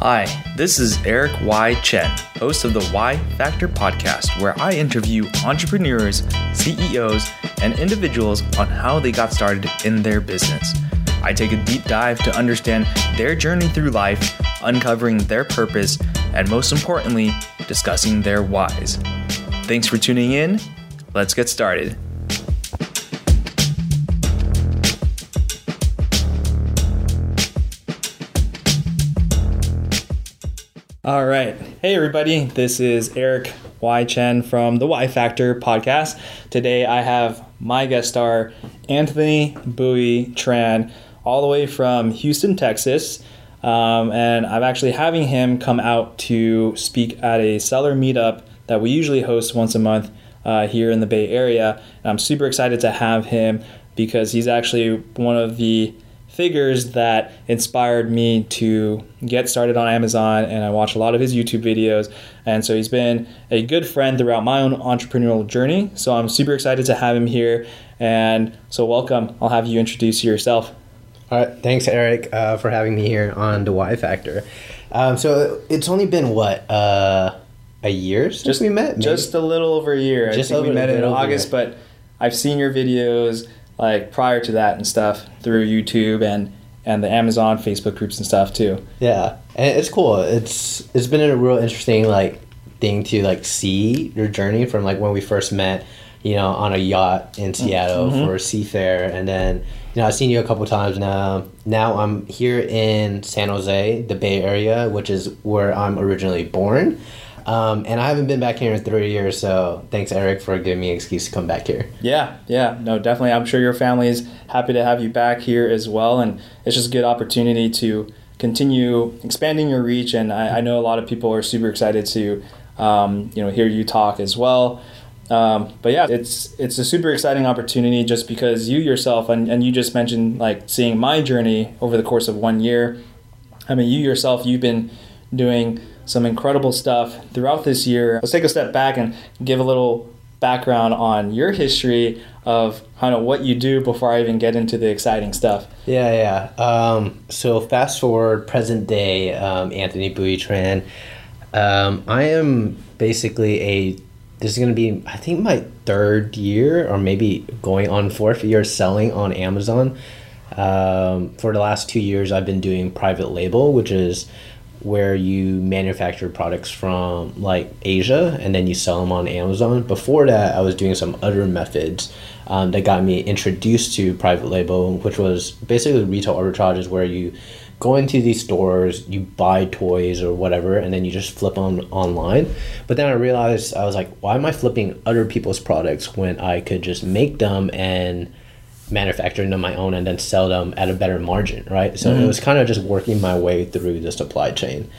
Hi, this is Eric Y. Chen, host of the Y Factor podcast, where I interview entrepreneurs, CEOs, and individuals on how they got started in their business. I take a deep dive to understand their journey through life, uncovering their purpose, and most importantly, discussing their whys. Thanks for tuning in. Let's get started. All right. Hey, everybody. This is Eric Y. Chen from the Y Factor podcast. Today I have my guest star, Anthony Bowie Tran, all the way from Houston, Texas. Um, and I'm actually having him come out to speak at a seller meetup that we usually host once a month uh, here in the Bay Area. And I'm super excited to have him because he's actually one of the figures that inspired me to get started on Amazon, and I watch a lot of his YouTube videos. And so he's been a good friend throughout my own entrepreneurial journey. So I'm super excited to have him here. And so, welcome. I'll have you introduce yourself. All right, thanks, Eric, uh, for having me here on the Y Factor. Um, so it's only been what uh, a year since just, we met. Maybe? Just a little over a year. Just I think we met in August, but I've seen your videos like prior to that and stuff through YouTube and and the Amazon Facebook groups and stuff too. Yeah, and it's cool. It's it's been a real interesting like thing to like see your journey from like when we first met, you know, on a yacht in Seattle mm-hmm. for a Seafair, and then you know I've seen you a couple times now. Now I'm here in San Jose, the Bay Area, which is where I'm originally born. Um, and I haven't been back here in three years, so thanks, Eric, for giving me an excuse to come back here. Yeah, yeah, no, definitely. I'm sure your family is happy to have you back here as well, and it's just a good opportunity to continue expanding your reach. And I, I know a lot of people are super excited to, um, you know, hear you talk as well. Um, but yeah, it's it's a super exciting opportunity just because you yourself and, and you just mentioned like seeing my journey over the course of one year. I mean, you yourself, you've been doing some incredible stuff throughout this year. Let's take a step back and give a little background on your history of kind of what you do before I even get into the exciting stuff. Yeah, yeah. Um, so fast forward present day, um, Anthony Bowie Tran. Um, I am basically a. This is going to be, I think, my third year, or maybe going on fourth year selling on Amazon. Um, for the last two years, I've been doing private label, which is where you manufacture products from like Asia and then you sell them on Amazon. Before that, I was doing some other methods um, that got me introduced to private label, which was basically retail arbitrage, is where you go into these stores, you buy toys or whatever, and then you just flip them online. But then I realized I was like, why am I flipping other people's products when I could just make them and manufacturing them my own and then sell them at a better margin, right? So mm-hmm. it was kind of just working my way through the supply chain.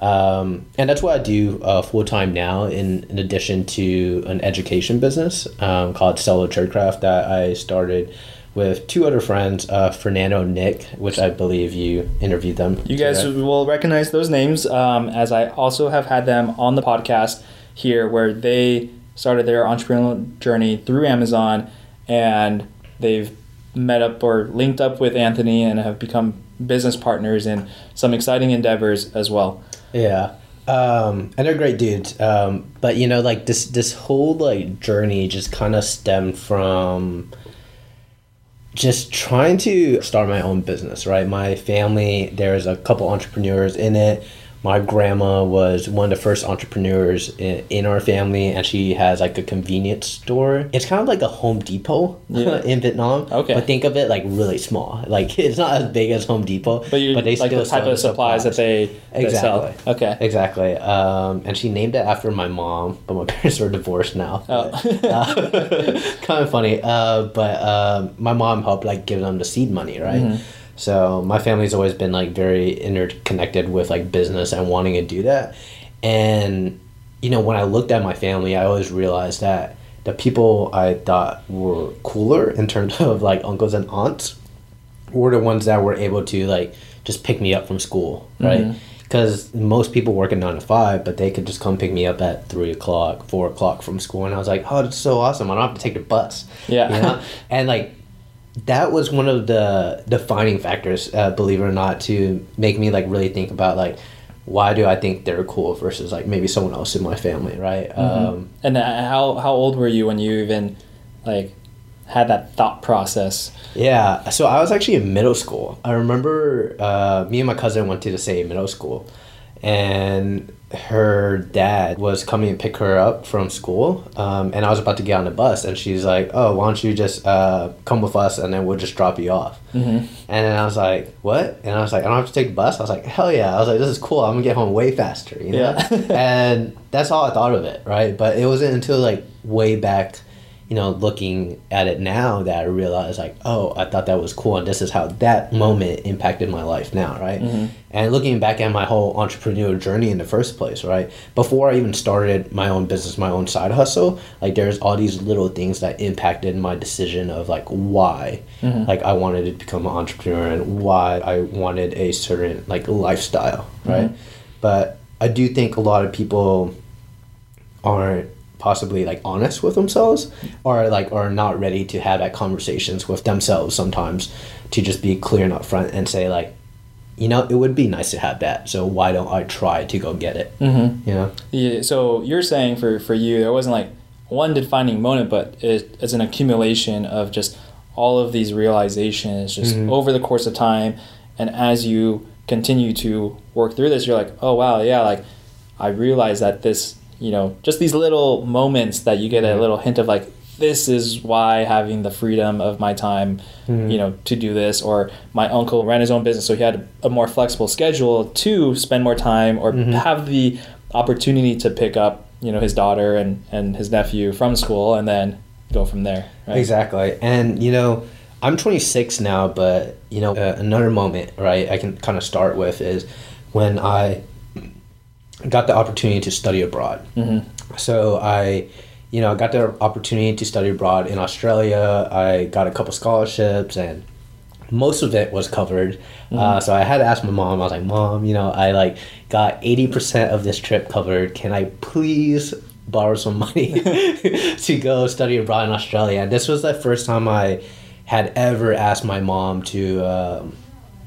Um, and that's what I do uh, full time now, in, in addition to an education business um, called Solo Tradecraft that I started with two other friends, uh, Fernando Nick, which I believe you interviewed them. You guys will recognize those names um, as I also have had them on the podcast here where they started their entrepreneurial journey through Amazon and they've met up or linked up with Anthony and have become business partners in some exciting endeavors as well. Yeah. Um, and they're great dudes. Um, but you know, like this this whole like journey just kind of stemmed from just trying to start my own business, right? My family, there's a couple entrepreneurs in it my grandma was one of the first entrepreneurs in, in, our family and she has like a convenience store. It's kind of like a home depot yeah. in vietnam okay. but think of it like really small. Like it's not as big as home depot but, you, but they like still the type of supplies, supplies, that they exactly. They okay. Exactly. Um, and she named it after my mom but my parents are divorced now. Oh. uh, kind of funny. Uh, but uh, my mom helped like give them the seed money right? Mm-hmm so my family's always been like very interconnected with like business and wanting to do that. And you know, when I looked at my family, I always realized that the people I thought were cooler in terms of like uncles and aunts were the ones that were able to like just pick me up from school, right? Because mm-hmm. most people work at nine to five, but they could just come pick me up at three o'clock, four o'clock from school, and I was like, "Oh, that's so awesome! I don't have to take the bus." Yeah, you know? and like that was one of the defining factors, uh, believe it or not, to make me like really think about like why do I think they're cool versus like maybe someone else in my family, right? Um, And uh, how how old were you when you even like had that thought process? Yeah, so I was actually in middle school. I remember uh, me and my cousin went to the same middle school, and her dad was coming to pick her up from school, um, and I was about to get on the bus, and she's like, "Oh, why don't you just uh, come with us, and then we'll just drop you off." Mm-hmm. And then I was like, "What?" And I was like, "I don't have to take the bus." I was like, "Hell yeah!" I was like, "This is cool. I'm gonna get home way faster," you know. Yeah. and that's all I thought of it, right? But it wasn't until like way back, you know, looking at it now that I realized like, oh, I thought that was cool, and this is how that moment impacted my life now, right? Mm-hmm. And looking back at my whole entrepreneur journey in the first place, right? Before I even started my own business, my own side hustle, like there's all these little things that impacted my decision of like why, mm-hmm. like I wanted to become an entrepreneur and why I wanted a certain like lifestyle, right? Mm-hmm. But I do think a lot of people aren't possibly like honest with themselves or like are not ready to have that conversations with themselves sometimes to just be clear and upfront and say like you know it would be nice to have that so why don't i try to go get it Mm-hmm. you know Yeah, so you're saying for for you, there wasn't like one defining moment, but it, it's an accumulation of just all of these realizations just Mhm. over the course of time, and as you continue to work through this, you're like, oh wow, yeah, like I realize that this, you know, just these little moments that you get a Mhm. little hint of like this is why having the freedom of my time Mhm. you know to do this or my uncle ran his own business so he had a more flexible schedule to spend more time or Mhm. have the opportunity to pick up you know his daughter and and his nephew from school and then go from there right Exactly. And, you know, I'm 26 now, but, you know, uh, another moment, right, I can kind of start with is when I got the opportunity to study abroad. hmm So I, you know, got the opportunity to study abroad in Australia. I got a couple scholarships and most of it was covered. Uh, so I had to ask my mom. I was like, "Mom, you know, I like got eighty percent of this trip covered. Can I please borrow some money to go study abroad in Australia?" And this was the first time I had ever asked my mom to um,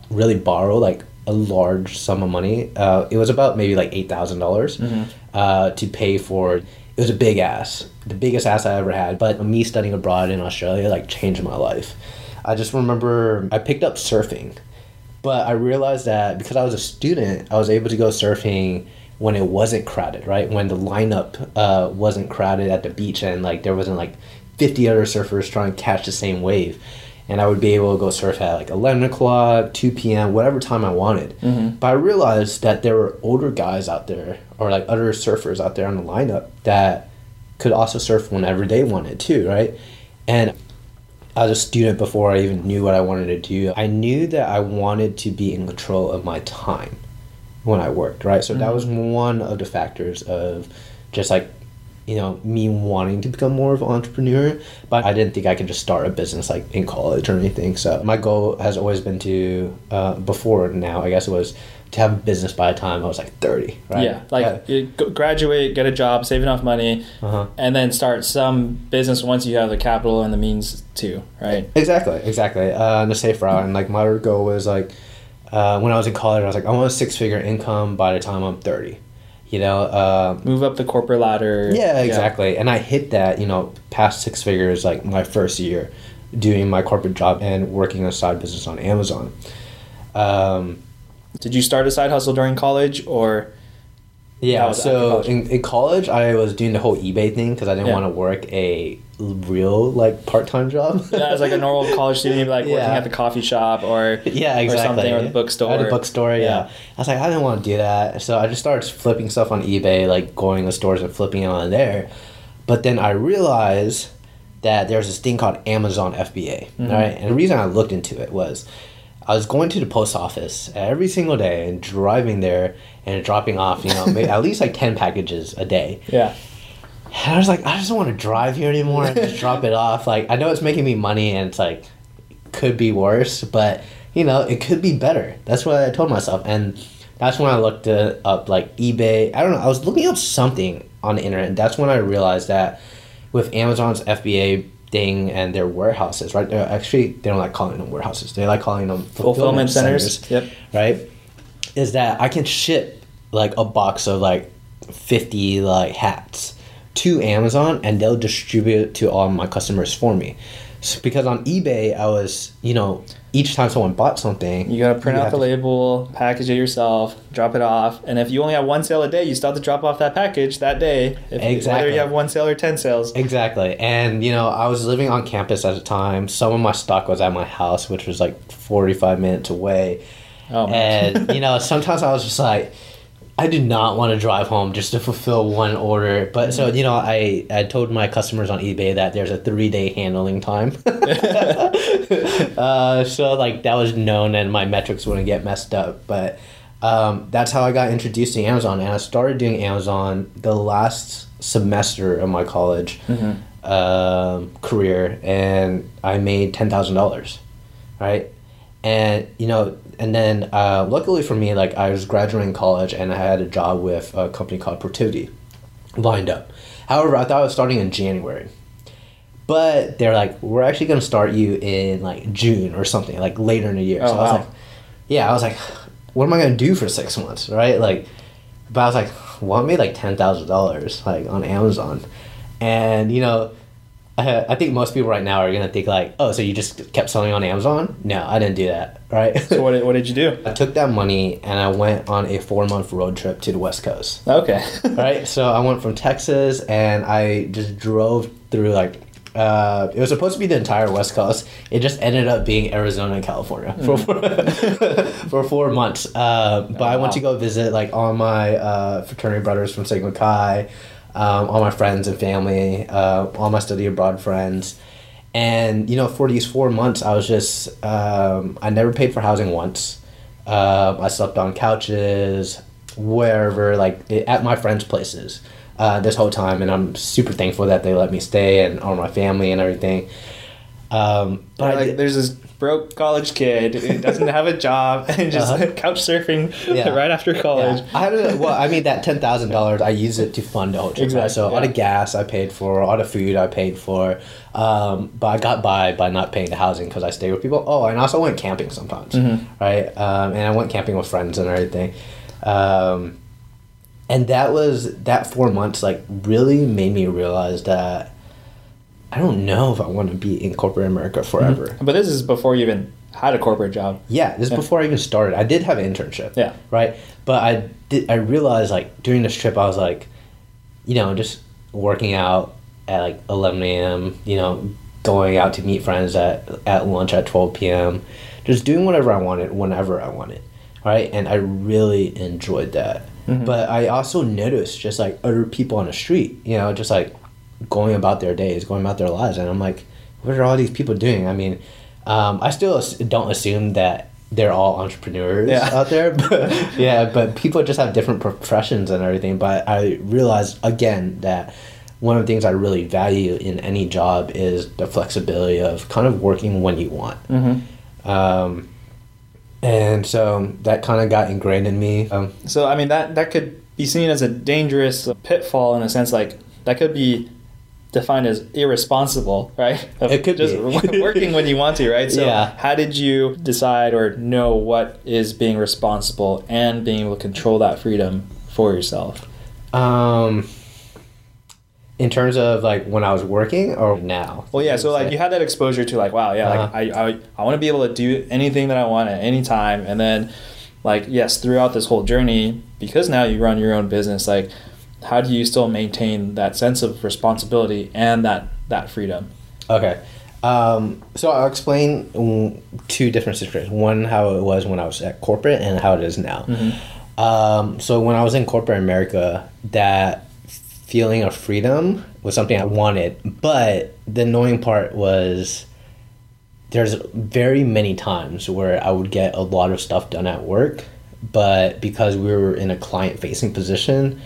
really borrow like a large sum of money. Uh, it was about maybe like eight thousand dollars uh, to pay for. It was a big ass, the biggest ass I ever had. But me studying abroad in Australia like changed my life. I just remember I picked up surfing, but I realized that because I was a student, I was able to go surfing when it wasn't crowded, right? When the lineup uh, wasn't crowded at the beach and like there wasn't like 50 other surfers trying to catch the same wave. And I would be able to go surf at like 11 o'clock, 2 p.m., whatever time I wanted. Mm-hmm. But I realized that there were older guys out there or like other surfers out there on the lineup that could also surf whenever they wanted too, right? And as a student before I even knew what I wanted to do, I knew that I wanted to be in control of my time when I worked, right? So that mm-hmm. was one of the factors of just like, you know, me wanting to become more of an entrepreneur, but I didn't think I could just start a business like in college or anything. So my goal has always been to, uh, before now, I guess it was to have a business by the time I was like 30, right? yeah like you graduate get a job save enough money Uh-huh. and then start some business once you have the capital and the means to right Exactly, exactly. Uh, the safe route, and like my goal was like, uh, when I was in college, I was like, I want a six figure income by the time I'm thirty. You know, uh, move up the corporate ladder yeah, exactly. And I hit that, you know, past six figures like my first year, doing my corporate job and working a side business on Amazon. Um, did you start a side hustle during college or Yeah, so in, in college, I was doing the whole eBay thing because I didn't Yeah. want to work a real like part time job. yeah, as like a normal college student like working at the coffee shop or yeah, or exactly. something or the bookstore At the bookstore, yeah. Yeah. I was like, I didn't want to do that, so I just started flipping stuff on eBay, like going to stores and flipping it on there. But then I realized that there's this thing called Amazon FBA, Mm-hmm. right? And the reason I looked into it was I was going to the post office every single day and driving there and dropping off, you know, maybe at least like ten packages a day. yeah And I was like, I just don't want to drive here anymore and just drop it off. Like, I know it's making me money and it's like, could be worse, but you know, it could be better. That's what I told myself. And that's when I looked up, like eBay. I don't know. I was looking up something on the internet. And that's when I realized that with Amazon's FBA thing and their warehouses, right? They're actually, they don't like calling them warehouses. They like calling them fulfillment centers, yep right? Is that I can ship like a box of like 50 like hats to Amazon and they'll distribute it to all my customers for me. So, because on eBay, I was, you know, each time someone bought something, You gotta print out the to- label, package it yourself, drop it off, and if you only have one sale a day, you still have to drop off that package that day. If, Whether Exactly. you have one sale or ten sales. Exactly. And, you know, I was living on campus at the time. Some of my stock was at my house, which was like 45 minutes away. Oh, and, you know, sometimes I was just like, I do not want to drive home just to fulfill one order. But so, you know, I, I told my customers on eBay that there's a three day handling time. uh, so, like, that was known and my metrics wouldn't get messed up. But um, that's how I got introduced to Amazon. And I started doing Amazon the last semester of my college um, career. And I made $10,000. Right. And, you know, and then uh, luckily for me, like, I was graduating college and I had a job with a company called Protiviti lined up. However, I thought I was starting in January. But they're like, we're actually going to start you in like June or something, like later in the year. Oh, so I was like, yeah, I was like, what am I going to do for six months, right? Like, but I was like, well, I made like ten thousand dollars like on Amazon, and you know, I, I think most people right now are gonna think like, oh, so you just kept selling on Amazon? No, I didn't do that, right? So what did, what did you do? I took that money and I went on a four month road trip to the West Coast Okay. right? So I went from Texas and I just drove through like uh, it was supposed to be the entire West Coast. It just ended up being Arizona and California for for, for four months. Uh, but I went to go visit like all my uh, fraternity brothers from Sigma Chi, um, all my friends and family, uh, all my study abroad friends. And you know, for these four months, I was just um, I never paid for housing once. Uh, I slept on couches, wherever, like at my friends' places uh, this whole time, and I'm super thankful that they let me stay and all my family and everything. Um, but like, there's this broke college kid who doesn't have a job and just Uh-huh. couch surfing Yeah. right after college. Yeah. I had a, well, I mean that ten thousand dollars. I use it to fund the whole trip. Exactly, Right? So all the yeah. gas I paid for, all the food I paid for, um, but I got by by not paying the housing because I stayed with people. Oh, and I also went camping sometimes, Mm-hmm. right? Um, and I went camping with friends and everything. Um, and that was that four months like really made me realize that I don't know if I want to be in corporate America mhm. forever. But this is before you even had a corporate job. Yeah, this is Yeah. before I even started. I did have an internship. Yeah. Right. But I did. I realized like during this trip, I was like, you know, just working out at like eleven a.m. You know, going out to meet friends at at lunch at twelve p.m. Just doing whatever I wanted whenever I wanted. Right. And I really enjoyed that. Mm-hmm. But I also noticed just like other people on the street. You know, just like going about their days, going about their lives, and I'm like, what are all these people doing? I mean, um, I still don't assume that they're all entrepreneurs Yeah. out there, but yeah, but people just have different professions and everything. But I realized again that one of the things I really value in any job is the flexibility of kind of working when you want. Um, and so that kind of got ingrained in me. Um, So I mean that that could be seen as a dangerous pitfall in a sense like that could be defined as irresponsible, right? Of It could just be. working when you want to, right? So Yeah. how did you decide or know what is being responsible and being able to control that freedom for yourself? um, in terms of like when I was working or now. Well, yeah. So like you had that exposure to like, wow, yeah, Uh-huh. like I I, I want to be able to do anything that I want at any time, and then like yes, throughout this whole journey, because now you run your own business, like how do you still maintain that sense of responsibility and that that freedom? Okay. Um, so I'll explain two different situations. One, how it was when I was at corporate, and how it is now. Um, so when I was in corporate America, that feeling of freedom was something I wanted, but the annoying part was there's very many times where I would get a lot of stuff done at work, but because we were in a client facing position,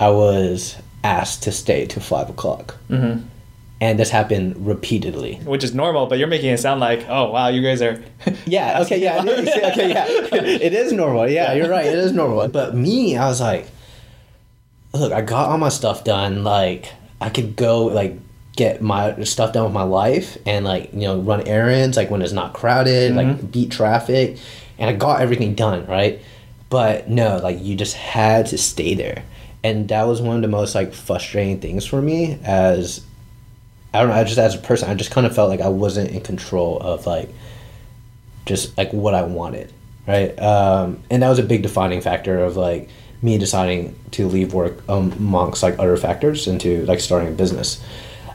I was asked to stay till five o'clock. Mm-hmm. And this happened repeatedly. Which is normal, but you're making it sound like, oh wow, you guys are. Yeah. Okay. Yeah. it is- okay. Yeah. It is normal. Yeah. You're right. It is normal. But me, I was like, look, I got all my stuff done. Like, I could go like get my stuff done with my life and like you know run errands like when it's not crowded, like beat traffic, and I got everything done right. but no, like you just had to stay there, and that was one of the most like frustrating things for me as I don't know, I just as a person, I just kind of felt like I wasn't in control of like just like what I wanted, right? Um, and that was a big defining factor of like me deciding to leave work amongst like other factors into like starting a business.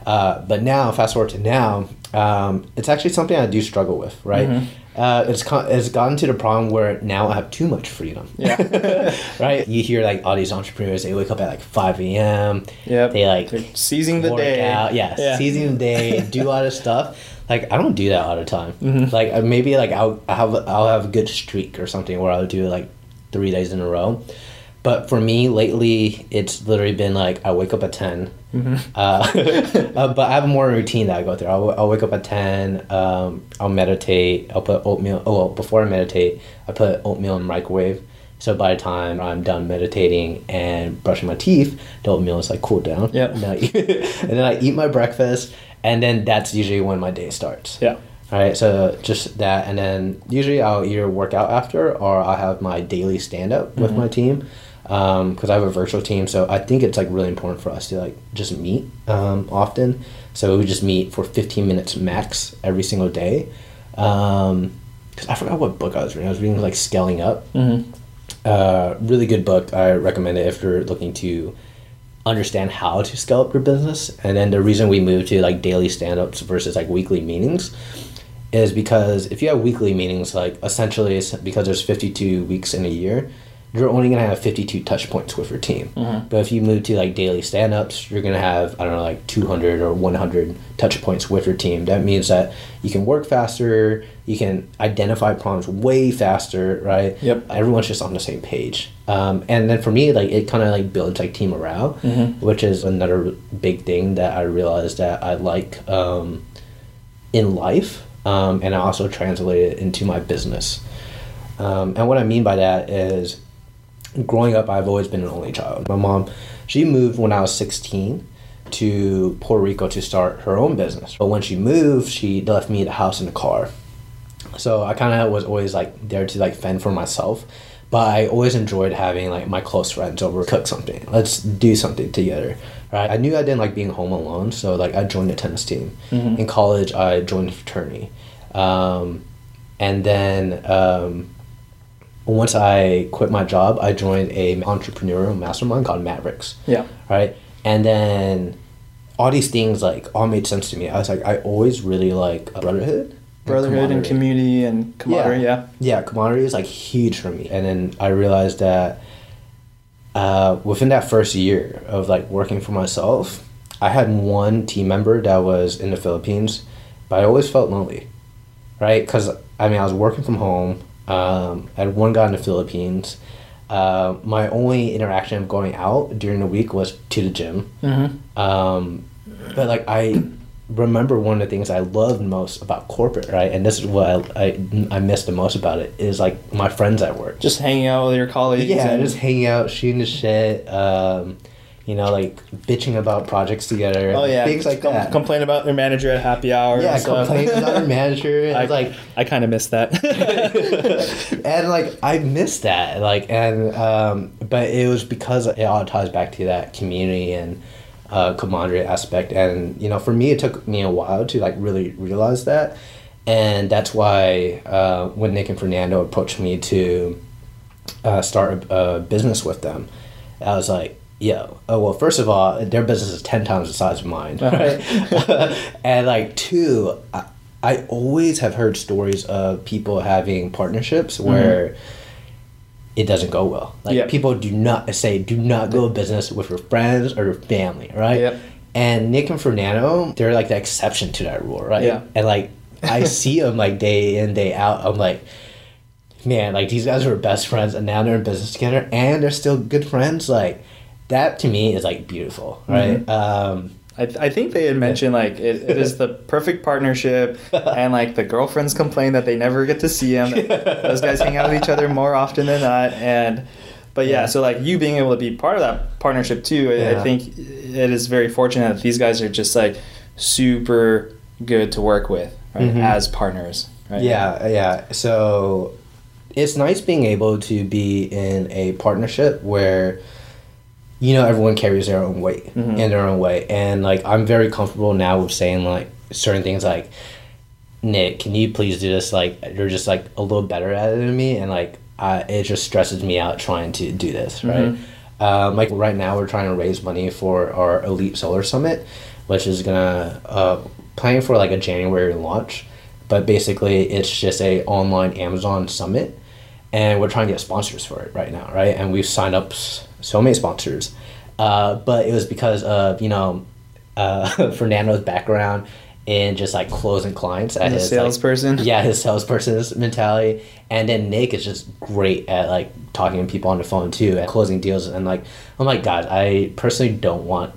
Uh, but now, fast forward to now, um, it's actually something I do struggle with, right? Mm-hmm. Uh, it's con- it's gotten to the problem where now I have too much freedom. Yeah. right. You hear like all these entrepreneurs, they wake up at like five a.m. Yep. They like They're seizing the day. out, yeah, Yeah. seizing the day, do all this stuff. Like I don't do that all the time. Mm-hmm. Like uh, maybe like I'll I have I'll have a good streak or something where I'll do it like three days in a row. But for me lately, it's literally been like I wake up at 10 Mm-hmm. Uh, uh, but I have a morning routine that I go through. I'll, I'll wake up at ten. Um, I'll meditate. I'll put oatmeal. Oh, well, before I meditate, I put oatmeal in the microwave. So by the time I'm done meditating and brushing my teeth, the oatmeal is like cooled down. Yep. And then, I eat, and then I eat my breakfast, and then that's usually when my day starts. Yeah. All right, so just that, and then usually I'll either work out after, or I'll have my daily stand up with my team, because I have a virtual team. So I think it's like really important for us to like just meet um, often. So we just meet for fifteen minutes max every single day. Because I forgot what book I was reading. I was reading like Scaling Up. Mm-hmm. Uh, really good book. I recommend it if you're looking to understand how to scale up your business. And then the reason we moved to like daily stand ups versus like weekly meetings is because if you have weekly meetings, like essentially it's because there's 52 weeks in a year, you're only gonna have 52 touch points with your team. But if you move to like daily stand ups, you're gonna have, I don't know, like 200 or 100 touch points with your team. That means that you can work faster, you can identify problems way faster, right? Yep. Everyone's just on the same page. Um, and then for me, like it kind of like builds like team morale, which is another big thing that I realized that I like um, in life, um, and I also translate it into my business. Um, and what I mean by that is, growing up, I've always been an only child. My mom, she moved when I was 16 to Puerto Rico to start her own business. But when she moved, she left me the house and the car. So I kind of was always like there to like fend for myself. But I always enjoyed having like my close friends over, cook something. Let's do something together. Right? I knew I didn't like being home alone, so like I joined a tennis team. In college, I joined a fraternity, um, and then um, once I quit my job, I joined a entrepreneurial mastermind called Mavericks. Yeah. Right. And then all these things like all made sense to me. I was like, I always really like a brotherhood. Brotherhood and camaraderie. community and camaraderie. Yeah. Yeah, camaraderie is like huge for me. And then I realized that uh, within that first year of like working for myself, I had one team member that was in the Philippines, but I always felt lonely, right? Because I mean, I was working from home. Um, I had one guy in the Philippines. Uh, my only interaction of going out during the week was to the gym. Mm-hmm. Um, but like I remember one of the things I loved most about corporate, right? And this is what I, I, I miss the most about it is like my friends at work. Just hanging out with your colleagues. yeah, and- just hanging out, shooting the shit. Um, you know, like bitching about projects together. Oh yeah, things like Com- that. Complain about your manager at happy hour. yeah, complain about your manager. I like I kind of miss that. and like I miss that. Like and um, but it was because it all ties back to that community and uh, camaraderie aspect. And you know, for me, it took me a while to like really realize that. And that's why uh, when Nick and Fernando approached me to uh, start a, a business with them, I was like, yo, oh, well, first of all, their business is 10 times the size of mine, right? and like, two, I, I always have heard stories of people having partnerships mm-hmm. where it doesn't go well. Like, Yeah. people do not say, do not go business with your friends or your family, right? Yep. And Nick and Fernando, they're like the exception to that rule, right? Yeah. And like, I see them like day in, day out. I'm like, man, like these guys were best friends and now they're in business together and they're still good friends. Like, that to me is like beautiful, right? Um, I, I think they had mentioned like it, it is the perfect partnership, and like the girlfriends complain that they never get to see him. Those guys hang out with each other more often than not, and but yeah, Yeah. so like you being able to be part of that partnership too, I, I think it is very fortunate that these guys are just like super good to work with right, Mhm. as partners. Right? Yeah, yeah. So it's nice being able to be in a partnership where you know everyone carries their own weight Mm-hmm. in their own way. And like i'm very comfortable now with saying like certain things like nick can you please do this? Like you're just like a little better at it than me. And like I, it just stresses me out trying to do this right? Um, like right now we're trying to raise money for our elite solar summit which is gonna uh, planning for like a january launch. But basically it's just a online amazon summit. And we're trying to get sponsors for it right now right? And we've signed up so many sponsors uh, but it was because of you know uh, fernando's background in just like closing clients at his like- salesperson? yeah his salesperson's mentality and then nick is just great at like talking to people on the phone too and closing deals and like oh my god i personally don't want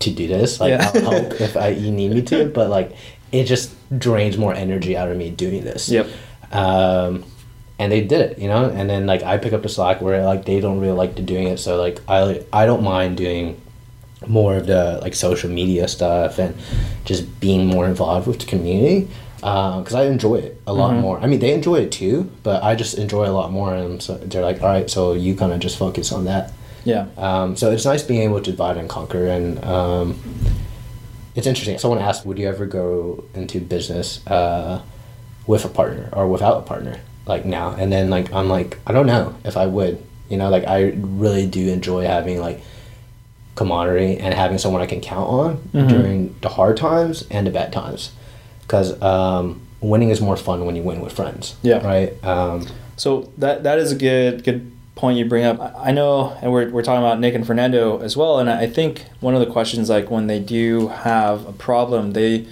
to do this like Yeah. i'll help if I, you need me to but like it just drains more energy out of me doing this Yep. um, and they did it, you know. And then like I pick up the slack where like they don't really like to doing it, so like I I don't mind doing more of the like social media stuff and just being more involved with the community because I enjoy it a lot more. I mean, they enjoy it too, but I just enjoy it a lot more. And so they're like, all right, so you kind of just focus on that. Yeah. Um, so it's nice being able to divide and conquer, and um, it's interesting. Someone asked, "Would you ever go into business uh, with a partner or without a partner?" Like now, and then like I'm like, I don't know if I would. You know, like I really do enjoy having like camaraderie and having someone I can count on during the hard times and the bad times, because um, winning is more fun when you win with friends. Yeah. Right. Um, So that that is a good good point you bring up. I I know, and we're, we're talking about Nick and Fernando as well. And I think one of the questions, like when they do have a problem, they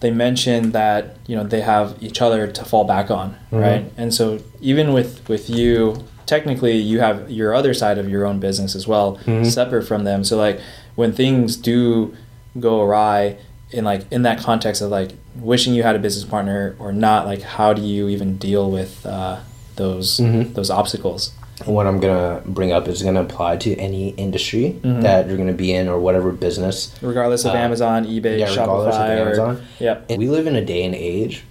they mention that you know they have each other to fall back on, mm-hmm. right? And so even with with you, technically you have your other side of your own business as well, mm-hmm. separate from them. So like when things do go awry in like in that context of like wishing you had a business partner or not, like how do you even deal with uh, those mm-hmm. those obstacles? What I'm gonna bring up is gonna apply to any industry that you're gonna be in or whatever business. regardless of Uh, Amazon, eBay, yeah, regardless of Shopify, or Amazon. yep. And we live in a day and age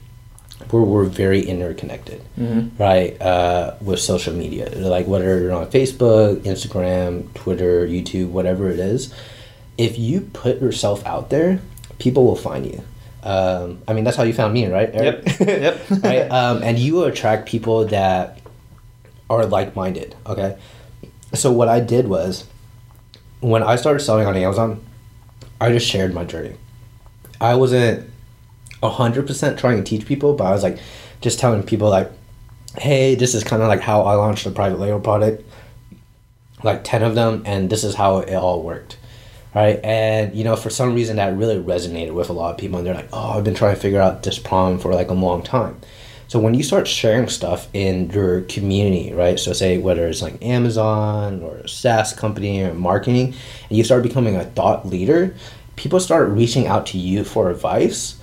where we're very interconnected, Mm-hmm. right? Uh, with social media, like whether you're on Facebook, Instagram, Twitter, YouTube, whatever it is, if you put yourself out there, people will find you. Um, I mean, that's how you found me, right? Eric? Yep. Yep. right? Um, and you will attract people that are like-minded. Okay. So what I did was, when I started selling on Amazon, I just shared my journey. I wasn't hundred percent trying to teach people, but I was like, just telling people like, "Hey, this is kind of like how I launched a private label product, like ten of them, and this is how it all worked." right? And you know, for some reason, that really resonated with a lot of people, and they're like, "Oh, I've been trying to figure out this problem for like a long time." So when you start sharing stuff in your community, right? So say whether it's like Amazon or a SaaS company or marketing, and you start becoming a thought leader, people start reaching out to you for advice,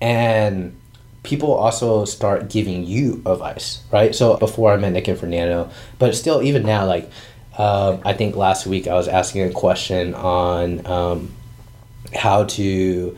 and people also start giving you advice, right? So before I met Nick and Fernando, but still, even now, like um, I think last week I was asking a question on um, how to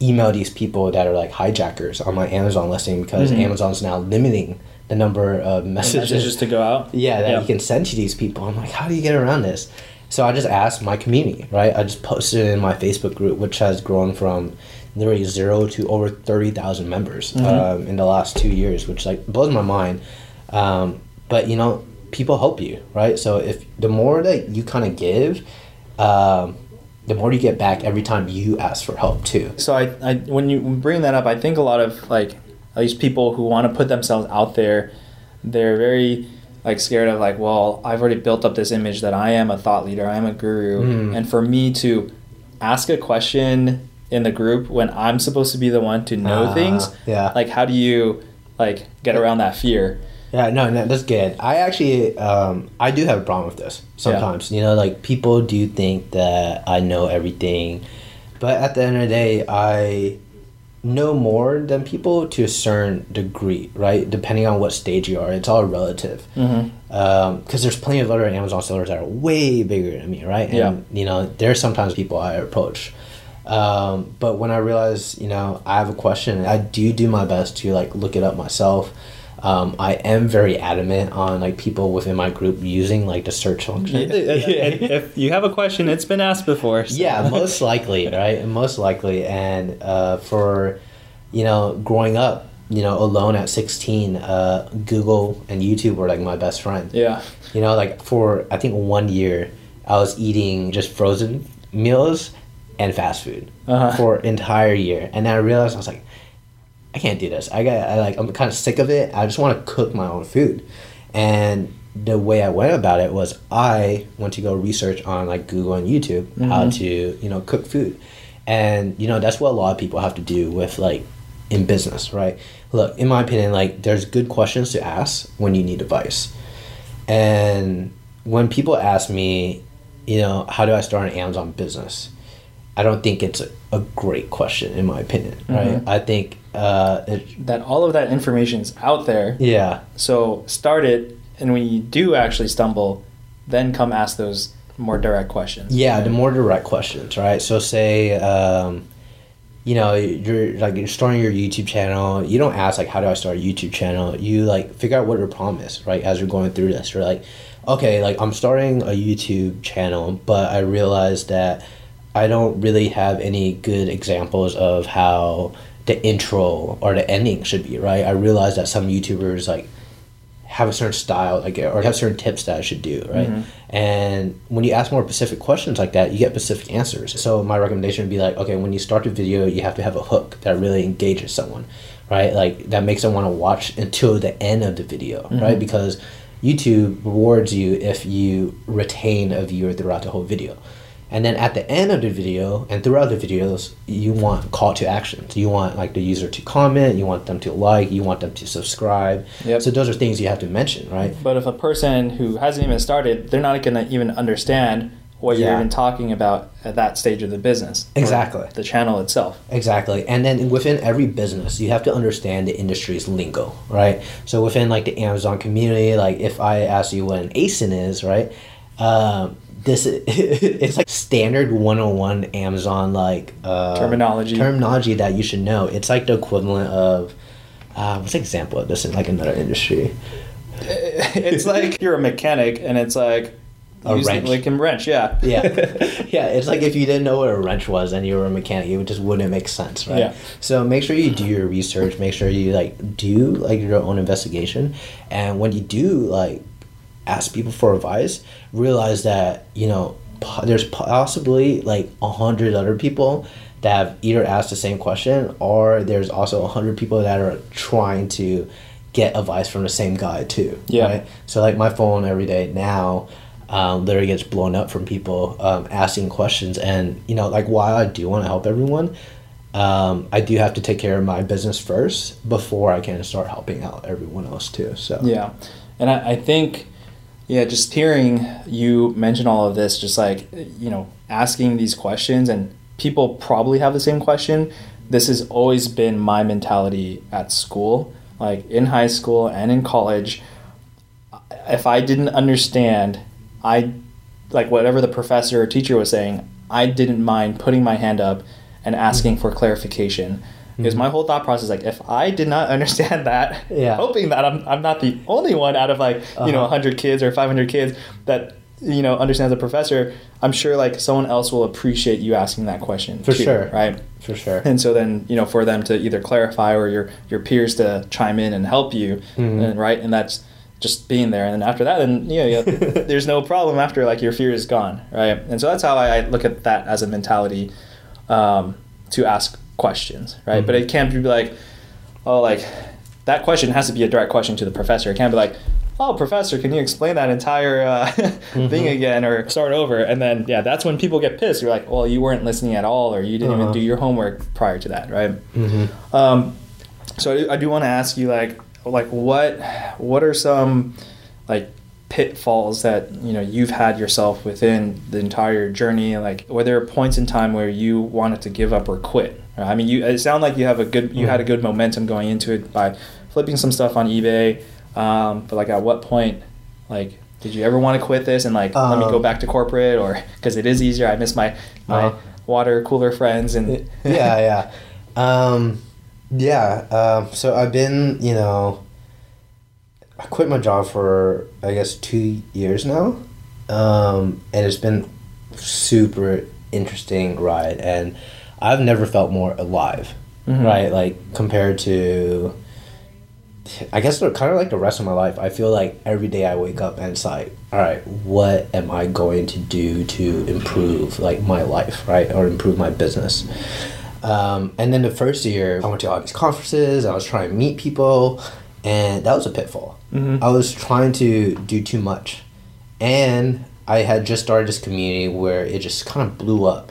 email these people that are like hijackers on my Amazon listing because Amazon's now limiting the number of messages, Messages to go out. yeah, that Yeah. you can send to these people. I'm like, how do you get around this? So I just asked my community, right? I just posted it in my Facebook group, which has grown from literally zero to over 30,000 members um, in the last two years, which like blows my mind. Um, but you know, people help you, right? So if the more that you kind of give, um, the more you get back every time you ask for help too. So I, I when you bring that up, I think a lot of like at least people who want to put themselves out there, they're very like scared of like, well, I've already built up this image that I am a thought leader, I am a guru, Mm. and for me to ask a question in the group when I'm supposed to be the one to know Ah, things, yeah. like how do you like get around that fear? Yeah, no, no, that's good. I actually, um, I do have a problem with this sometimes. You know, like people do think that I know everything, but at the end of the day, I know more than people to a certain degree, right? Depending on what stage you are, it's all relative. Mm-hmm. Because there's plenty of other Amazon sellers that are way bigger than me, right? And, Yeah. you know, there's sometimes people I approach. Um, but when I realize, you know, I have a question, I do do my best to like look it up myself. Um, I am very adamant on like people within my group using like the search function. And if you have a question, it's been asked before. so- Yeah, most likely, right? Most likely, and uh, for you know, growing up, you know, alone at sixteen, uh, Google and YouTube were like my best friend. Yeah. You know, like for I think one year, I was eating just frozen meals and fast food Uh-huh. for entire year, and then I realized I was like, I can't do this. I got, I like, I'm kind of sick of it. I just want to cook my own food, and the way I went about it was I went to go research on like Google and YouTube how mm-hmm. to you know cook food, and you know that's what a lot of people have to do with like in business, right? Look, in my opinion, like there's good questions to ask when you need advice. And when people ask me, you know, how do I start an Amazon business? I don't think it's a, a great question, in my opinion, right? I think, uh, it, That all of that information is out there. yeah, So start it, and when you do actually stumble, then come ask those more direct questions. yeah, the more direct questions, right? So, say, um, you know, you're like you're starting your YouTube channel. You don't ask like, how do I start a YouTube channel? You like figure out what your problem is, right? As you're going through this, you're like, okay, like I'm starting a YouTube channel, but I realized that I don't really have any good examples of how the intro or the ending should be, right? I realize that some YouTubers like have a certain style, like or have certain tips that I should do, right? Mm-hmm. And when you ask more specific questions like that, you get specific answers. So my recommendation would be like, okay, when you start a video, you have to have a hook that really engages someone, right? Like that makes them want to watch until the end of the video, mm-hmm. right? Because YouTube rewards you if you retain a viewer throughout the whole video. And then at the end of the video and throughout the videos, you want call to actions. You want like the user to comment, you want them to like, you want them to subscribe. Yep. So those are things you have to mention, right? But if a person who hasn't even started, they're not going to even understand what you're even talking about at that stage of the business. Exactly. The channel itself. Exactly. And then within every business, you have to understand the industry's lingo, right? So within like the Amazon community, like if I ask you what an ASIN is, right? Um, this it's like standard 101 Amazon like uh, Terminology. terminology that you should know. It's like the equivalent of uh, what's an example of this in like another industry? it's like you're a mechanic, and it's like A using- wrench. like a wrench. Yeah. yeah yeah it's like if you didn't know what a wrench was and you were a mechanic it just wouldn't make sense right Yeah. so make sure you do your research make sure you like do like your own investigation and when you do like ask people for advice realize that you know po- there's possibly like a hundred other people that have either asked the same question or there's also a hundred people that are trying to get advice from the same guy too Yeah. right? So like my phone every day now um, literally gets blown up from people um, asking questions and you know like while i do want to help everyone um, i do have to take care of my business first before i can start helping out everyone else too so. Yeah, and I, I think, yeah, just hearing you mention all of this, just like you know, asking these questions, and people probably have the same question. This has always been my mentality at school, like in high school and in college. If I didn't understand, I like whatever the professor or teacher was saying, I didn't mind putting my hand up and asking for clarification. Because my whole thought process, is like, if I did not understand that, Yeah. hoping that I'm, I'm not the only one out of like you know Uh-huh. 100 kids or 500 kids that you know understands the professor, I'm sure like someone else will appreciate you asking that question For too, sure. right? for sure And so then you know for them to either clarify or your your peers to chime in and help you, Mhm. and, right? And that's just being there. And then after that, then you know, you there's no problem after like your fear is gone, right? And so that's how I, I look at that as a mentality um, to ask questions, right? But it can't be like, oh, like that question has to be a direct question to the professor. It can't be like, oh, professor, can you explain that entire uh, thing again or start over? And then, yeah, that's when people get pissed. You're like, well, you weren't listening at all or you didn't even Uh-huh. do your homework prior to that, right? hmm Um, so I do, I do want to ask you, like, like what what are some like pitfalls that you know you've had yourself within the entire journey? Like, were there points in time where you wanted to give up or quit? I mean, you it sounded like you have a good you had a good momentum going into it by flipping some stuff on eBay. Um, but like, at what point, like? Did you ever want to quit this and like let me go Um, back to corporate or because it is easier? I miss my my Uh-huh. water cooler friends and yeah, yeah, um, yeah. Um, so I've been, you know, I quit my job for I guess two years now, um, and it's been super interesting ride, and I've never felt more alive, Mhm. right? Like compared to, I guess kind of like the rest of my life. I feel like every day I wake up and it's like, all right, what am I going to do to improve like my life, right, or improve my business? Um, and then the first year, I went to all these conferences. I was trying to meet people, and that was a pitfall. Mhm. I was trying to do too much, and I had just started this community where it just kind of blew up,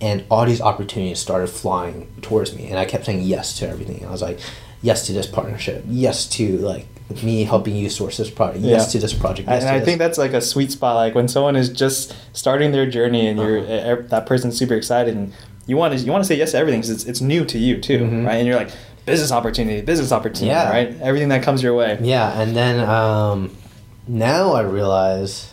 and all these opportunities started flying towards me, and I kept saying yes to everything. I was like, yes to this partnership, yes to like me helping you source this product, yes Yeah. to this project. And Yes to I this. think that's like a sweet spot. Like when someone is just starting their journey and you're Uh-huh. that person's super excited and you want to you want to say yes to everything because it's, it's new to you too, Mhm. right? And you're like business opportunity, business opportunity, Yeah. right? Everything that comes your way. Yeah, and then um, now I realize,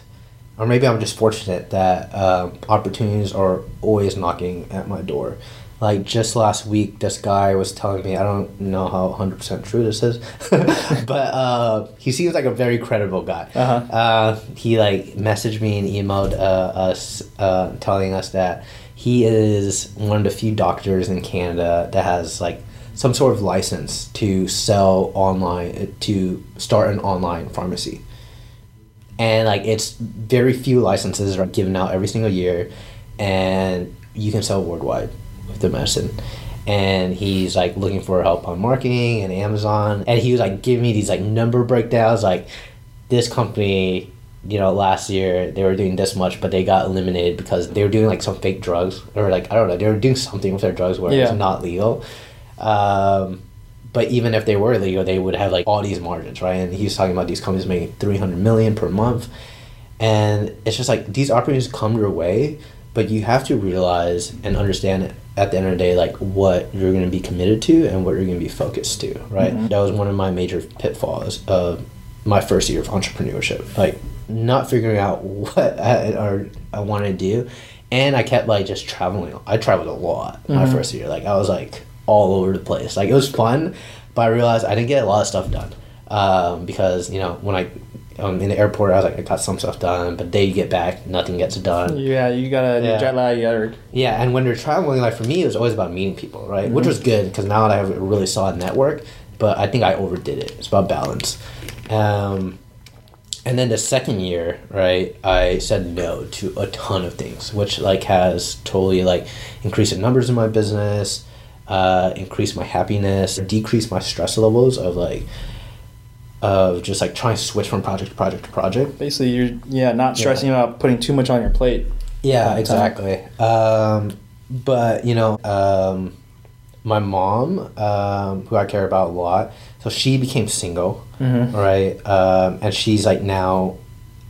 or maybe I'm just fortunate that um, opportunities are always knocking at my door. Like just last week, this guy was telling me, I don't know how 100% true this is, but uh, he seems like a very credible guy. Uh-huh. Uh, he like messaged me and emailed uh, us uh, telling us that he is one of the few doctors in Canada that has like some sort of license to sell online to start an online pharmacy and like it's very few licenses are given out every single year and you can sell worldwide with the medicine. And he's like looking for help on marketing and amazon. And he was like giving me these like number breakdowns like this company you know last year they were doing this much but they got eliminated because they were doing like some fake drugs or like i don't know they were doing something with their drugs where Yeah. it's not legal. Um, but even if they were legal, they would have like all these margins, right? And he was talking about these companies making three hundred million per month, and it's just like these opportunities come your way, but you have to realize and understand at the end of the day like what you're going to be committed to and what you're going to be focused to, right? Mhm. That was one of my major pitfalls of my first year of entrepreneurship, like not figuring out what I, or I wanted to do, and I kept like just traveling. I traveled a lot my Mhm. first year, like I was like all over the place. Like it was fun, but I realized I didn't get a lot of stuff done um, because you know when I um, in the airport I was like I got some stuff done, but day you get back nothing gets done. Yeah, you gotta Yeah. jet lag. Gotta Yeah, and when you're traveling, like for me, it was always about meeting people, right? Which Mhm. was good because now that I have a really solid network. But I think I overdid it. It's about balance. Um, and then the second year, right, I said no to a ton of things, which like has totally like increased the numbers in my business, uh, increased my happiness, decrease my stress levels of like of just like trying to switch from project to project to project. basically you're yeah not stressing about putting too much on your plate. Yeah, exactly. Um, but you know, um, my mom, um, who I care about a lot, so she became single, Mhm. right? Um, and she's like now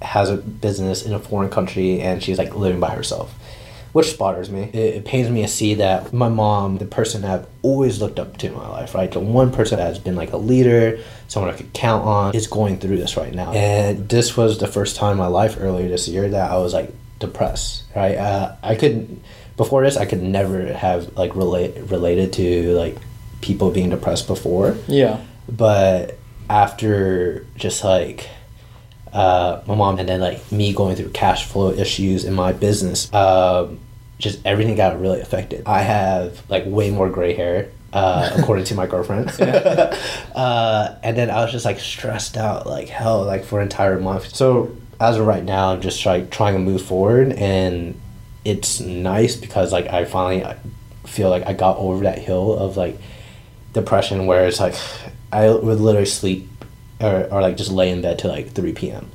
has a business in a foreign country, and she's like living by herself, which bothers me. It, it pains me to see that my mom, the person I've always looked up to in my life, right, the one person that has been like a leader, someone I could count on, is going through this right now. And this was the first time in my life earlier this year that I was like depressed, right? Uh, I could before this I could never have like relate related to like people being depressed before, Yeah. but after just like uh, my mom and then like me going through cash flow issues in my business, um, just everything got really affected. I have like way more gray hair. Uh, according to my girlfriend, uh, and then I was just like stressed out like hell, like for an entire month. So as of right now, I'm just like trying to move forward, and it's nice because like I finally feel like I got over that hill of like depression where it's like I would literally sleep or, or like just lay in bed till like 3 p.m.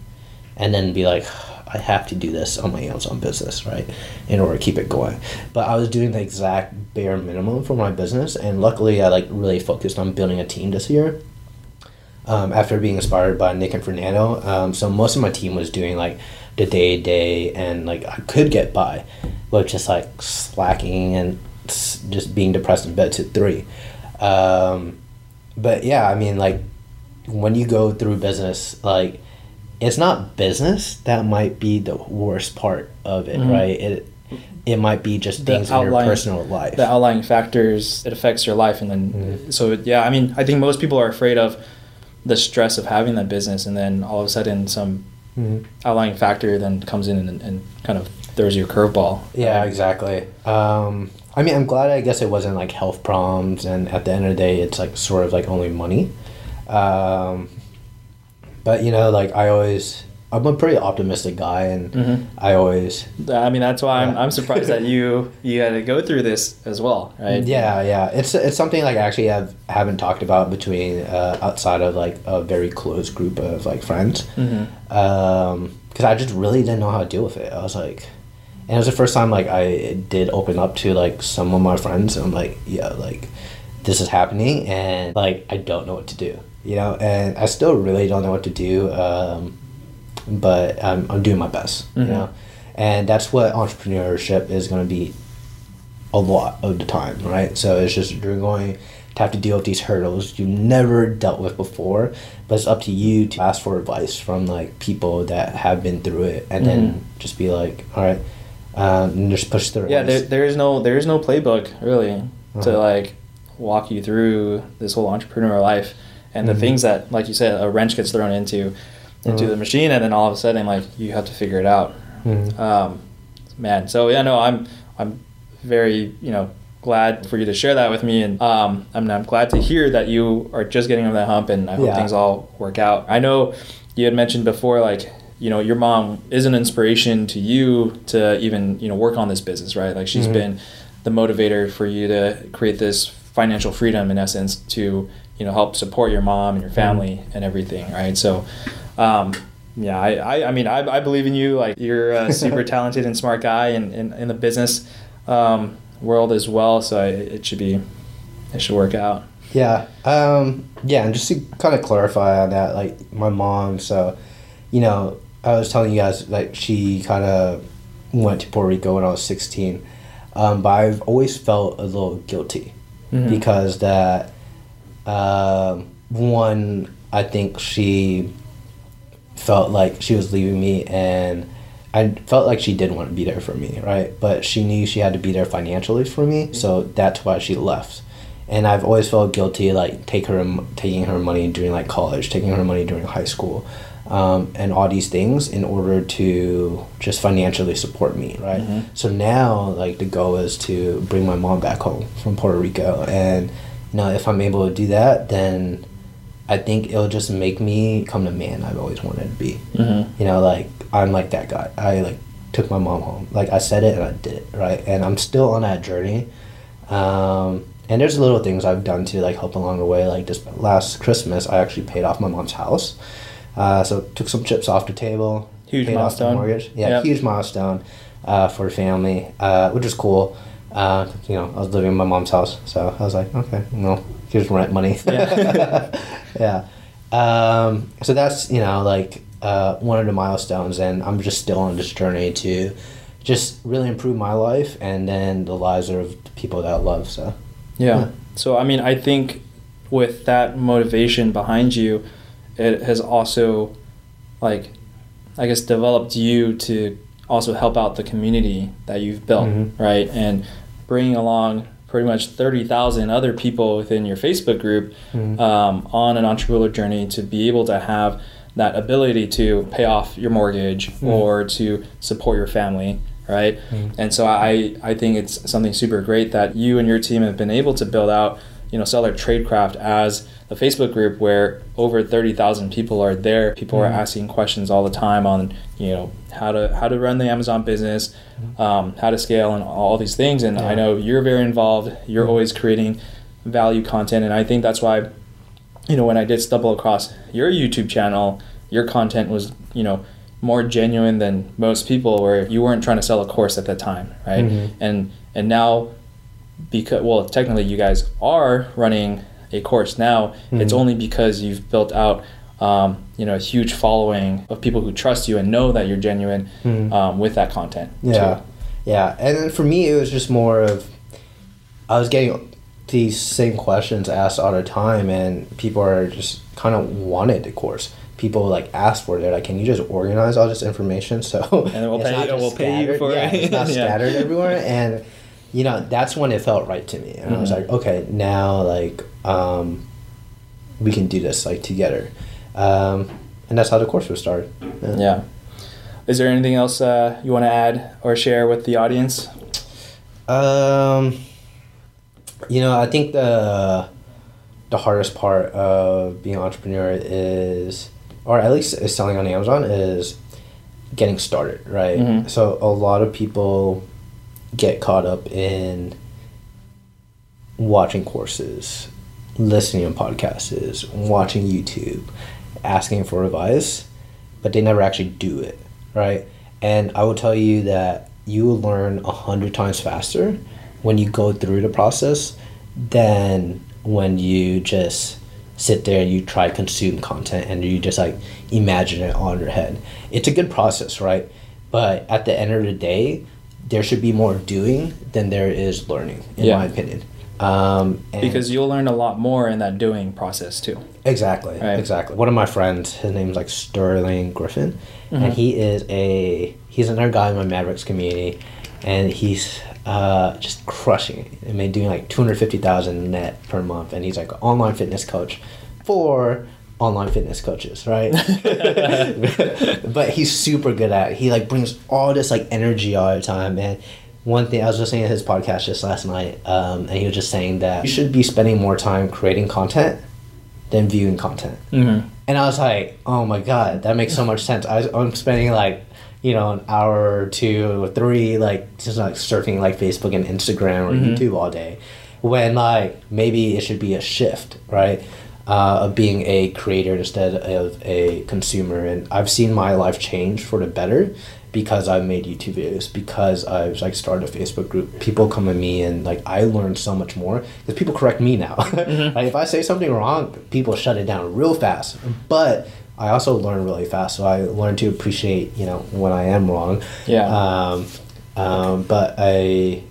and then be like I have to do this on my Amazon business, right? In order to keep it going. But I was doing the exact bare minimum for my business and luckily I like really focused on building a team this year. Um, after being inspired by Nick and Fernando. Um, so most of my team was doing like the day to day and like I could get by with just like slacking and just being depressed in bed to three. Um, but yeah, I mean, like when you go through business, like it's not business that might be the worst part of it, Mhm. right? It it might be just The things in your personal life. the outlying factors it affects your life and then Mhm. so yeah i mean i think most people are afraid of the stress of having that business, and then all of a sudden some Mhm. outlying factor then comes in and, and kind of throws you a curveball. Yeah, exactly. Um, I mean, I'm glad. I guess it wasn't like health problems, and at the end of the day, it's like sort of like only money. Um, but you know, like I always, I'm a pretty optimistic guy, and Mhm. I always, I mean, that's why I'm, Yeah. I'm surprised that you you had to go through this as well, right? yeah, yeah. It's it's something like I actually have haven't talked about between uh, outside of like a very close group of like friends. because I just really didn't know how to deal with it. I was like, and it was the first time like I did open up to like some of my friends, and I'm like, yeah, like this is happening, and like I don't know what to do, you know, and I still really don't know what to do, um, but I'm I'm doing my best, Mhm. you know, and that's what entrepreneurship is going to be a lot of the time, right? So it's just you're going to have to deal with these hurdles you've never dealt with before, but it's up to you to ask for advice from like people that have been through it, and then just be like, all right, um, and just push through. Yeah, there, there is no there is no playbook really to Uh-huh. like walk you through this whole entrepreneur life and the Mhm. things that like you said a wrench gets thrown into into Uh-huh. the machine and then all of a sudden like you have to figure it out. Mhm. Um, man, so yeah, no, I'm I'm very you know glad for you to share that with me, and um, I'm I'm glad to hear that you are just getting over that hump, and I hope Yeah. things all work out. I know you had mentioned before, like you know, your mom is an inspiration to you to even you know work on this business, right? Like she's Mhm. been the motivator for you to create this financial freedom in essence to you know help support your mom and your family and everything, right? So. Um, yeah, I, I, I mean, I, I believe in you. Like, you're a super talented and smart guy in, in, in the business um, world as well. So I, it should be, it should work out. Yeah. Um, yeah, and just to kind of clarify on that, like my mom, so, you know, I was telling you guys, like, she kind of went to Puerto Rico when I was 16. Um, but I've always felt a little guilty Mhm. because that, um, one, I think she felt like she was leaving me and I felt like she didn't want to be there for me, right? But she knew she had to be there financially for me, so that's why she left. And I've always felt guilty, like take her, taking her money during like college, taking her money during high school, um, and all these things in order to just financially support me, right? Mhm. So now, like the goal is to bring my mom back home from Puerto Rico, and know if I'm able to do that, then I think it'll just make me come the man I've always wanted to be. Mm-hmm. You know, like I'm like that guy. I like took my mom home. Like I said it and I did it, right? And I'm still on that journey. Um, and there's little things I've done to like help along the way. Like this last Christmas, I actually paid off my mom's house. Uh, so took some chips off the table. Huge paid off the milestone. mortgage. Yeah, Yep. huge milestone uh, for the family, uh, which is cool. Uh, you know, I was living in my mom's house, so I was like, okay, well, here's rent money. Yeah. yeah. Um, so that's you know like uh, one of the milestones, and I'm just still on this journey to just really improve my life and then the lives of the people that I love. So Yeah. Yeah. So, I mean, I think with that motivation behind you, it has also, like, I guess, developed you to also help out the community that you've built, Mhm. right? And bringing along pretty much 30,000 other people within your Facebook group Mhm. um, on an entrepreneurial journey to be able to have that ability to pay off your mortgage Mhm. or to support your family right Mhm. and so I, I think it's something super great that you and your team have been able to build out you know seller tradecraft as a facebook group where over 30000 people are there people are Mhm. asking questions all the time on you know how to how to run the amazon business um, how to scale and all these things and i Mm-hmm. Know you're very involved you're Mhm. always creating value content and i think that's why you know when i did stumble across your youtube channel your content was you know more genuine than most people where you weren't trying to sell a course at that time right Mhm. and and now because well technically you guys are running a course now it's Mhm. only because you've built out um, you know a huge following of people who trust you and know that you're genuine Mhm. um, with that content Yeah, too. yeah, and then for me, it was just more of I was getting these same questions asked all the time, and people are just kind of wanted the course. People like asked for it. They're like, "Can you just organize all this information so And then we'll it's pay you- we'll pay you for yeah, it." it's not Yeah. scattered everywhere." And you know, that's when it felt right to me, and I was Mhm. like, "Okay, now like." um we can do this like together. Um, and that's how the course was started. Yeah. Is there anything else uh, you want to add or share with the audience? Um, you know, I think the the hardest part of being an entrepreneur is, or at least is selling on Amazon, is getting started, right? Mhm. So a lot of people get caught up in watching courses, listening to podcasts, watching YouTube, asking for advice, but they never actually do it, right? And I will tell you that you will learn a hundred times faster when you go through the process than when you just sit there and you try to consume content and you just like imagine it on your head. It's a good process, right? But at the end of the day, there should be more doing than there is learning, in Yeah. my opinion. Um, and- Because you'll learn a lot more in that doing process too. Exactly. Right. Exactly. One of my friends, his name's like Sterling Griffin, Mm-hmm. and he is a he's another guy in my Mavericks community, and he's uh, just crushing it. I mean, doing like two hundred fifty thousand net per month, and he's like an online fitness coach for online fitness coaches, right? but he's super good at. It. He like brings all this like energy all the time, man. One thing I was listening to his podcast just last night, um, and he was just saying that you should be spending more time creating content than viewing content. Mm-hmm. And I was like, oh my god, that makes so much sense. I, I'm spending like, you know, an hour or two or three, like just like surfing like Facebook and Instagram or YouTube all day, when like maybe it should be a shift, right? Uh, of being a creator instead of a consumer. And I've seen my life change for the better because I've made YouTube videos, because I've like started a Facebook group. People come to me and like I learned so much more because people correct me now. like if I say something wrong, people shut it down real fast. But I also learn really fast, so I learn to appreciate you know when I am wrong. Yeah. Um, um, but I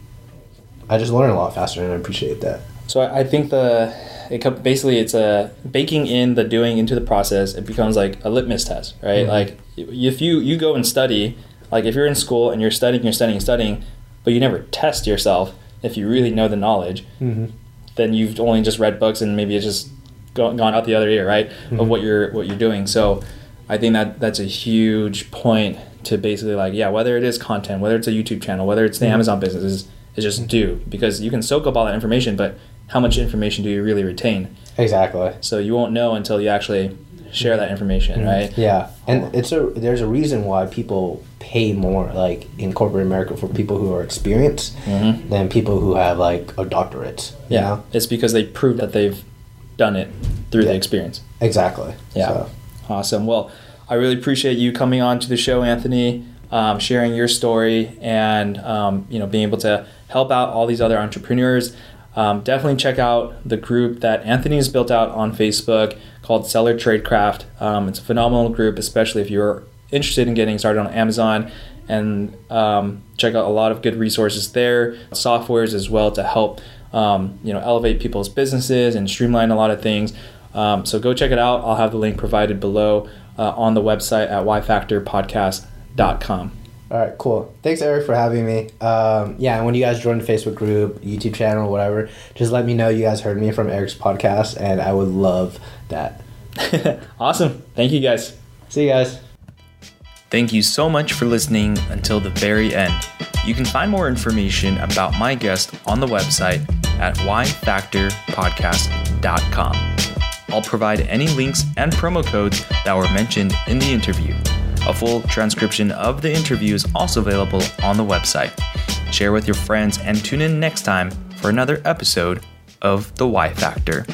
I just learn a lot faster, and I appreciate that. So I think the it co- basically it's a baking in the doing into the process. It becomes like a litmus test, right? Mhm. Like if you you go and study, like if you're in school and you're studying, you're studying, studying, but you never test yourself if you really know the knowledge, Mm-hmm. then you've only just read books and maybe it's just go, gone out the other ear, right? Of Mhm. what you're what you're doing. So I think that that's a huge point to basically like yeah, whether it is content, whether it's a YouTube channel, whether it's the Mhm. Amazon business, is, is just do because you can soak up all that information, but how much information do you really retain? Exactly. So you won't know until you actually share that information, right? Yeah, and it's a there's a reason why people pay more like in corporate America for people who are experienced Mhm. than people who have like a doctorate. you Yeah, know? it's because they prove that they've done it through the experience. exactly. Yeah. So, Awesome. Well, I really appreciate you coming on to the show, Anthony, um, sharing your story, and um, you know being able to help out all these other entrepreneurs. Um, definitely check out the group that Anthony's built out on Facebook called Seller Tradecraft. Um, it's a phenomenal group, especially if you're interested in getting started on Amazon. And um, check out a lot of good resources there, softwares as well to help um, you know elevate people's businesses and streamline a lot of things. Um, so go check it out. I'll have the link provided below uh, on the website at yfactorpodcast.com. all right, cool. Thanks, Eric, for having me. Um, yeah, and when you guys join the Facebook group, YouTube channel, whatever, just let me know you guys heard me from Eric's podcast, and I would love that. awesome. Thank you guys. See you guys. Thank you so much for listening until the very end. You can find more information about my guest on the website at yfactorpodcast.com. I'll provide any links and promo codes that were mentioned in the interview. A full transcription of the interview is also available on the website. Share with your friends and tune in next time for another episode of The Y Factor.